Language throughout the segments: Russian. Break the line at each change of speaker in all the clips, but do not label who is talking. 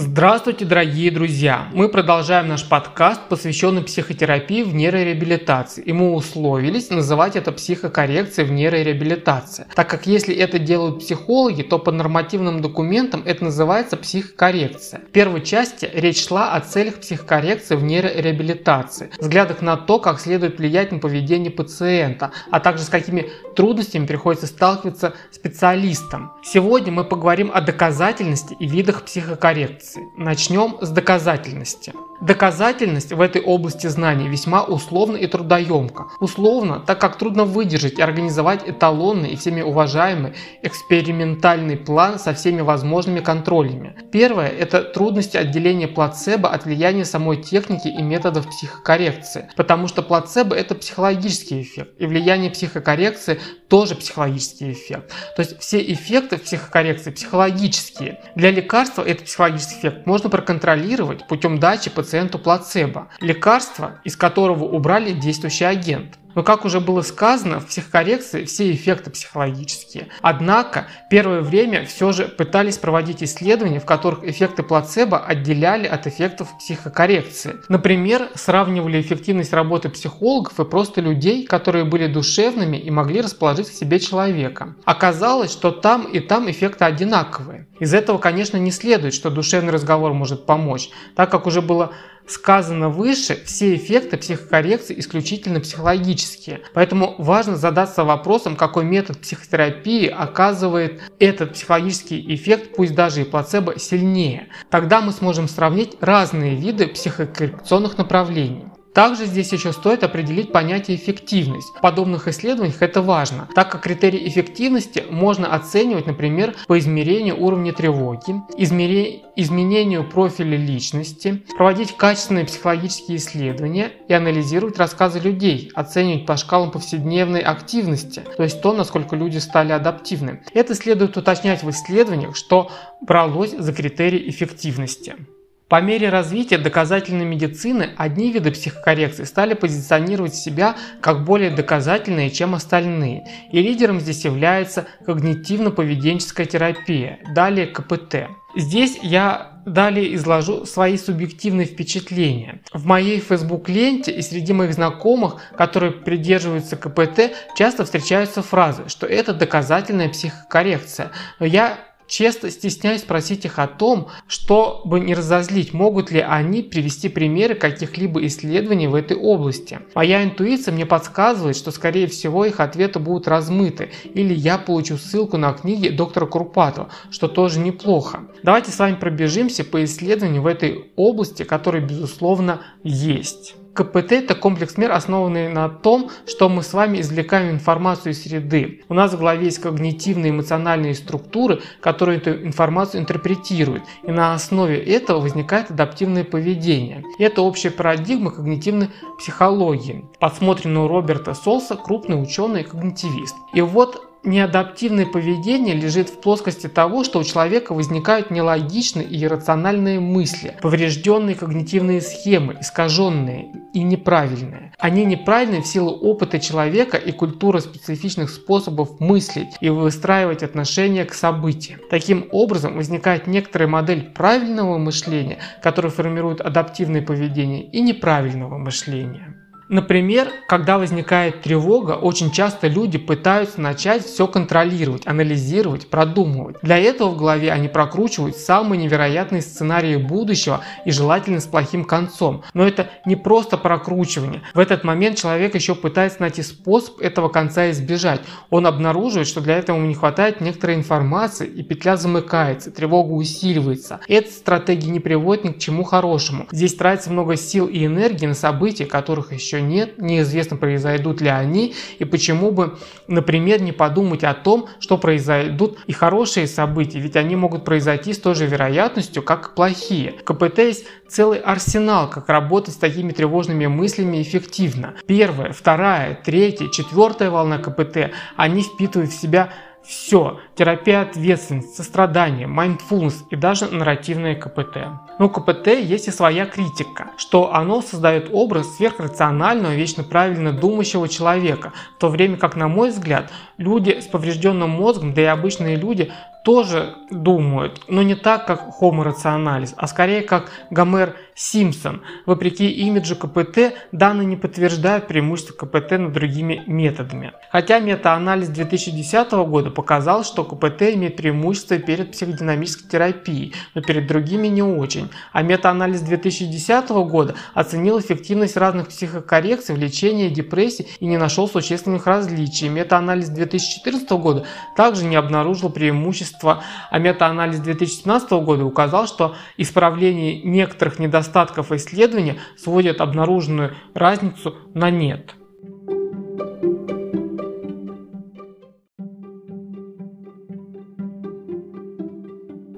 Здравствуйте, дорогие друзья! Мы продолжаем наш подкаст, посвященный психотерапии в нейрореабилитации. И мы условились называть это психокоррекцией в нейрореабилитации. Так как если это делают психологи, то по нормативным документам это называется психокоррекция. В первой части речь шла о целях психокоррекции в нейрореабилитации, взглядах на то, как следует влиять на поведение пациента, а также с какими трудностями приходится сталкиваться специалистам. Сегодня мы поговорим о доказательности и видах психокоррекции лекции. Начнем с доказательности. Доказательность в этой области знаний весьма условна и трудоемка. Условно, так как трудно выдержать и организовать эталонный и всеми уважаемый экспериментальный план со всеми возможными контролями. Первое – это трудности отделения плацебо от влияния самой техники и методов психокоррекции, потому что плацебо – это психологический эффект, и влияние психокоррекции тоже психологический эффект. То есть все эффекты психокоррекции психологические. Для лекарства этот психологический эффект можно проконтролировать путем дачи пациенту пациенту плацебо, лекарство, из которого убрали действующий агент. Но, как уже было сказано, в психокоррекции все эффекты психологические. Однако, первое время все же пытались проводить исследования, в которых эффекты плацебо отделяли от эффектов психокоррекции. Например, сравнивали эффективность работы психологов и просто людей, которые были душевными и могли расположить к себе человека. Оказалось, что там и там эффекты одинаковые. Из этого, конечно, не следует, что душевный разговор может помочь, так как уже было сказано выше, все эффекты психокоррекции исключительно психологические. Поэтому важно задаться вопросом, какой метод психотерапии оказывает этот психологический эффект, пусть даже и плацебо, сильнее. Тогда мы сможем сравнить разные виды психокоррекционных направлений. Также здесь еще стоит определить понятие эффективность. В подобных исследованиях это важно, так как критерий эффективности можно оценивать, например, по измерению уровня тревоги, измере... изменению профиля личности, проводить качественные психологические исследования и анализировать рассказы людей, оценивать по шкалам повседневной активности, то есть то, насколько люди стали адаптивны. Это следует уточнять в исследованиях, что бралось за критерий эффективности. По мере развития доказательной медицины одни виды психокоррекции стали позиционировать себя как более доказательные, чем остальные, и лидером здесь является когнитивно-поведенческая терапия, далее КПТ. Здесь я далее изложу свои субъективные впечатления. В моей Facebook-ленте и среди моих знакомых, которые придерживаются КПТ, часто встречаются фразы, что это доказательная психокоррекция. Но я Честно стесняюсь спросить их о том, чтобы не разозлить, могут ли они привести примеры каких-либо исследований в этой области. Моя интуиция мне подсказывает, что скорее всего их ответы будут размыты, или я получу ссылку на книги доктора Курпатова, что тоже неплохо. Давайте с вами пробежимся по исследованию в этой области, которые безусловно есть. КПТ – это комплекс мер, основанный на том, что мы с вами извлекаем информацию из среды. У нас в голове есть когнитивные эмоциональные структуры, которые эту информацию интерпретируют, и на основе этого возникает адаптивное поведение. И это общая парадигма когнитивной психологии, подсмотренная у Роберта Солса, крупный ученый и когнитивист. И вот Неадаптивное поведение лежит в плоскости того, что у человека возникают нелогичные и иррациональные мысли, поврежденные когнитивные схемы, искаженные и неправильные. Они неправильны в силу опыта человека и культуры специфичных способов мыслить и выстраивать отношения к событиям. Таким образом возникает некоторая модель правильного мышления, которая формирует адаптивное поведение и неправильного мышления. Например, когда возникает тревога, очень часто люди пытаются начать все контролировать, анализировать, продумывать. Для этого в голове они прокручивают самые невероятные сценарии будущего и желательно с плохим концом. Но это не просто прокручивание. В этот момент человек еще пытается найти способ этого конца избежать. Он обнаруживает, что для этого ему не хватает некоторой информации и петля замыкается, тревога усиливается. Эта стратегия не приводит ни к чему хорошему. Здесь тратится много сил и энергии на события, которых еще еще нет, неизвестно произойдут ли они, и почему бы, например, не подумать о том, что произойдут и хорошие события, ведь они могут произойти с той же вероятностью, как и плохие. КПТ есть целый арсенал, как работать с такими тревожными мыслями эффективно. Первая, вторая, третья, четвертая волна КПТ, они впитывают в себя все. Терапия ответственности, сострадание, mindfulness и даже нарративное КПТ. Но у КПТ есть и своя критика, что оно создает образ сверхрационального, вечно правильно думающего человека, в то время как, на мой взгляд, люди с поврежденным мозгом, да и обычные люди тоже думают, но не так, как Homo rationalis, а скорее как Гомер Симпсон. Вопреки имиджу КПТ, данные не подтверждают преимущество КПТ над другими методами. Хотя метаанализ 2010 года показал, что КПТ имеет преимущество перед психодинамической терапией, но перед другими не очень. А метаанализ 2010 года оценил эффективность разных психокоррекций в лечении депрессии и не нашел существенных различий. Метаанализ 2014 года также не обнаружил преимущества, а метаанализ 2017 года указал, что исправление некоторых недостатков недостатков исследования сводят обнаруженную разницу на нет.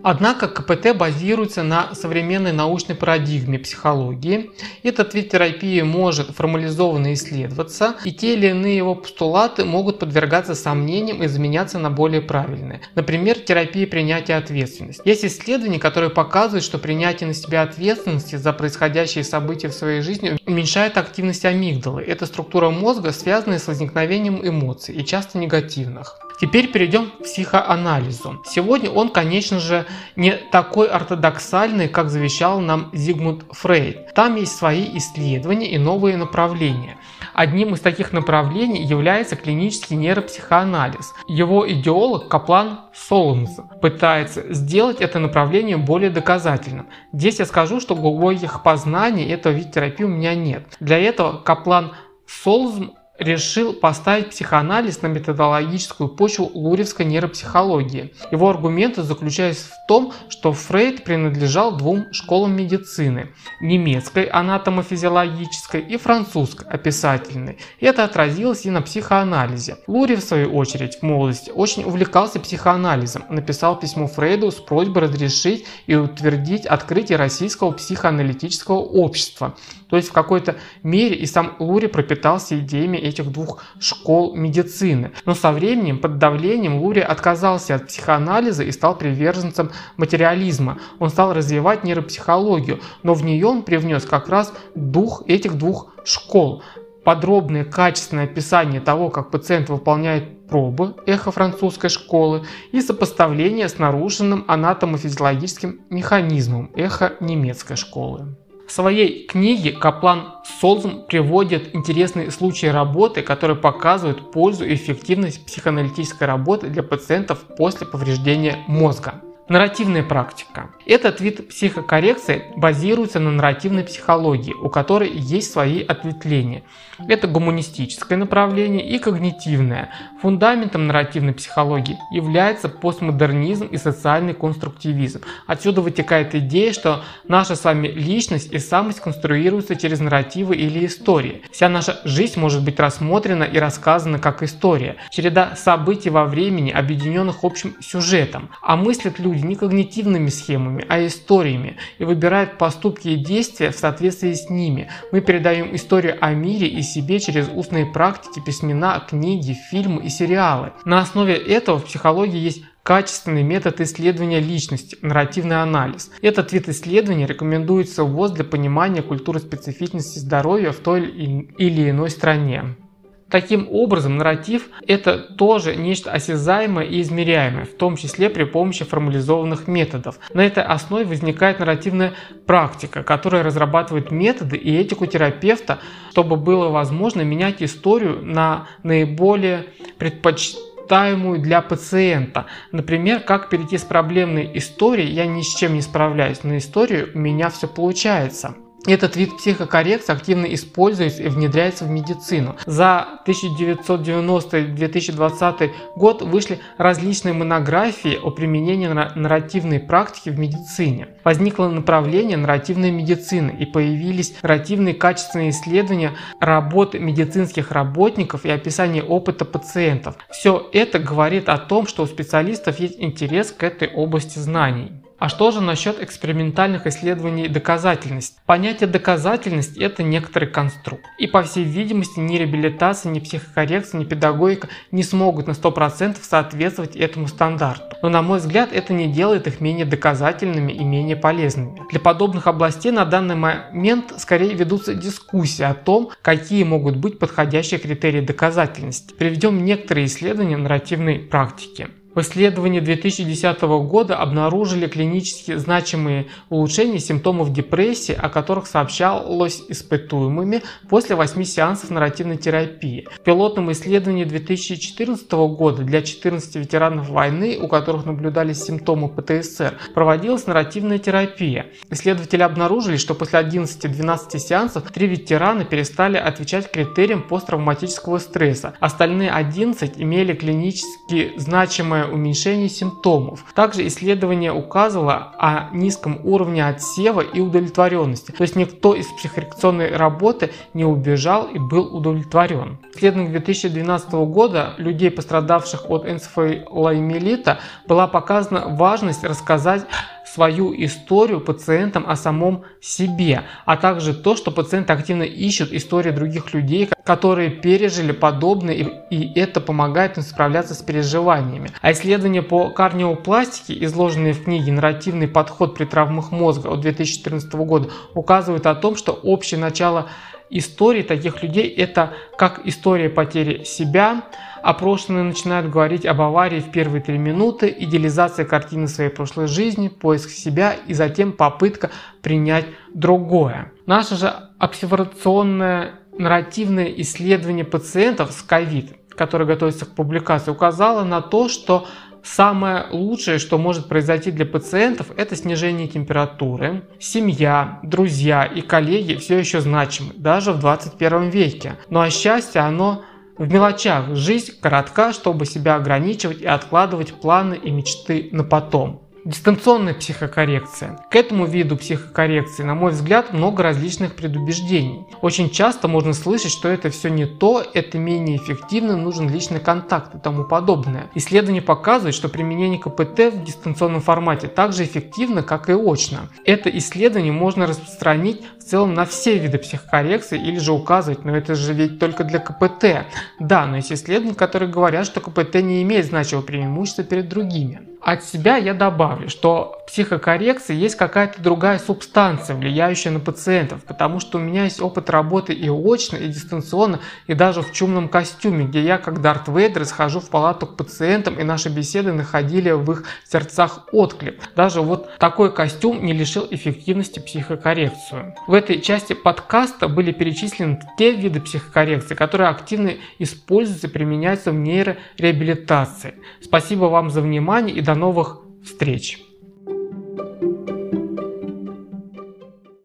Однако КПТ базируется на современной научной парадигме психологии. Этот вид терапии может формализованно исследоваться, и те или иные его постулаты могут подвергаться сомнениям и заменяться на более правильные. Например, терапия принятия ответственности. Есть исследования, которые показывают, что принятие на себя ответственности за происходящие события в своей жизни уменьшает активность амигдалы. Это структура мозга, связанная с возникновением эмоций, и часто негативных. Теперь перейдем к психоанализу. Сегодня он, конечно же, не такой ортодоксальный, как завещал нам Зигмунд Фрейд. Там есть свои исследования и новые направления. Одним из таких направлений является клинический нейропсихоанализ. Его идеолог Каплан Солнц пытается сделать это направление более доказательным. Здесь я скажу, что глубоких познаний этого вида терапии у меня нет. Для этого Каплан Солзм решил поставить психоанализ на методологическую почву луревской нейропсихологии. Его аргументы заключаются в том, что Фрейд принадлежал двум школам медицины – немецкой анатомофизиологической и французской описательной. Это отразилось и на психоанализе. Лури, в свою очередь, в молодости очень увлекался психоанализом, написал письмо Фрейду с просьбой разрешить и утвердить открытие Российского психоаналитического общества. То есть в какой-то мере и сам Лури пропитался идеями этих двух школ медицины. Но со временем, под давлением, Лури отказался от психоанализа и стал приверженцем материализма. Он стал развивать нейропсихологию, но в нее он привнес как раз дух этих двух школ. Подробное качественное описание того, как пациент выполняет пробы эхо французской школы и сопоставление с нарушенным анатомофизиологическим механизмом эхо немецкой школы. В своей книге Каплан Солзм приводит интересные случаи работы, которые показывают пользу и эффективность психоаналитической работы для пациентов после повреждения мозга. Нарративная практика. Этот вид психокоррекции базируется на нарративной психологии, у которой есть свои ответвления. Это гуманистическое направление и когнитивное. Фундаментом нарративной психологии является постмодернизм и социальный конструктивизм. Отсюда вытекает идея, что наша с вами личность и самость конструируются через нарративы или истории. Вся наша жизнь может быть рассмотрена и рассказана как история. Череда событий во времени, объединенных общим сюжетом. А мыслят люди не когнитивными схемами, а историями и выбирают поступки и действия в соответствии с ними. Мы передаем историю о мире и себе через устные практики, письмена, книги, фильмы и сериалы. На основе этого в психологии есть качественный метод исследования личности, нарративный анализ. Этот вид исследования рекомендуется ВОЗ для понимания культуры специфичности здоровья в той или иной стране. Таким образом, нарратив – это тоже нечто осязаемое и измеряемое, в том числе при помощи формализованных методов. На этой основе возникает нарративная практика, которая разрабатывает методы и этику терапевта, чтобы было возможно менять историю на наиболее предпочитаемую для пациента. Например, как перейти с проблемной истории «я ни с чем не справляюсь» на историю «у меня все получается». Этот вид психокоррекции активно используется и внедряется в медицину. За 1990-2020 год вышли различные монографии о применении нарративной практики в медицине. Возникло направление нарративной медицины и появились нарративные качественные исследования работы медицинских работников и описание опыта пациентов. Все это говорит о том, что у специалистов есть интерес к этой области знаний. А что же насчет экспериментальных исследований доказательности? Понятие доказательность – это некоторый конструкт. И по всей видимости ни реабилитация, ни психокоррекция, ни педагогика не смогут на 100% соответствовать этому стандарту. Но на мой взгляд это не делает их менее доказательными и менее полезными. Для подобных областей на данный момент скорее ведутся дискуссии о том, какие могут быть подходящие критерии доказательности. Приведем некоторые исследования нарративной практики. В исследовании 2010 года обнаружили клинически значимые улучшения симптомов депрессии, о которых сообщалось испытуемыми после 8 сеансов нарративной терапии. В пилотном исследовании 2014 года для 14 ветеранов войны, у которых наблюдались симптомы ПТСР, проводилась нарративная терапия. Исследователи обнаружили, что после 11-12 сеансов три ветерана перестали отвечать критериям посттравматического стресса. Остальные 11 имели клинически значимое значимое уменьшение симптомов. Также исследование указывало о низком уровне отсева и удовлетворенности, то есть никто из психорекционной работы не убежал и был удовлетворен. В исследовании 2012 года людей, пострадавших от энцефалоэмилита, была показана важность рассказать свою историю пациентам о самом себе, а также то, что пациенты активно ищут истории других людей, которые пережили подобное, и, это помогает им справляться с переживаниями. А исследования по кардиопластике, изложенные в книге «Нарративный подход при травмах мозга» от 2014 года, указывают о том, что общее начало истории таких людей – это как история потери себя, Опрошенные начинают говорить об аварии в первые три минуты, идеализация картины своей прошлой жизни, поиск себя и затем попытка принять другое. Наше же обсервационное нарративное исследование пациентов с ковид, которое готовится к публикации, указало на то, что Самое лучшее, что может произойти для пациентов, это снижение температуры. Семья, друзья и коллеги все еще значимы, даже в 21 веке. Ну а счастье, оно в мелочах жизнь коротка, чтобы себя ограничивать и откладывать планы и мечты на потом. Дистанционная психокоррекция. К этому виду психокоррекции, на мой взгляд, много различных предубеждений. Очень часто можно слышать, что это все не то, это менее эффективно, нужен личный контакт и тому подобное. Исследования показывают, что применение КПТ в дистанционном формате так же эффективно, как и очно. Это исследование можно распространить в целом на все виды психокоррекции или же указывать, но это же ведь только для КПТ. Да, но есть исследования, которые говорят, что КПТ не имеет значимого преимущества перед другими. От себя я добавлю, что в психокоррекции есть какая-то другая субстанция, влияющая на пациентов, потому что у меня есть опыт работы и очно, и дистанционно, и даже в чумном костюме, где я, как Дарт Вейдер, схожу в палату к пациентам, и наши беседы находили в их сердцах отклик. Даже вот такой костюм не лишил эффективности психокоррекцию. В этой части подкаста были перечислены те виды психокоррекции, которые активно используются и применяются в нейрореабилитации. Спасибо вам за внимание и до новых встреч!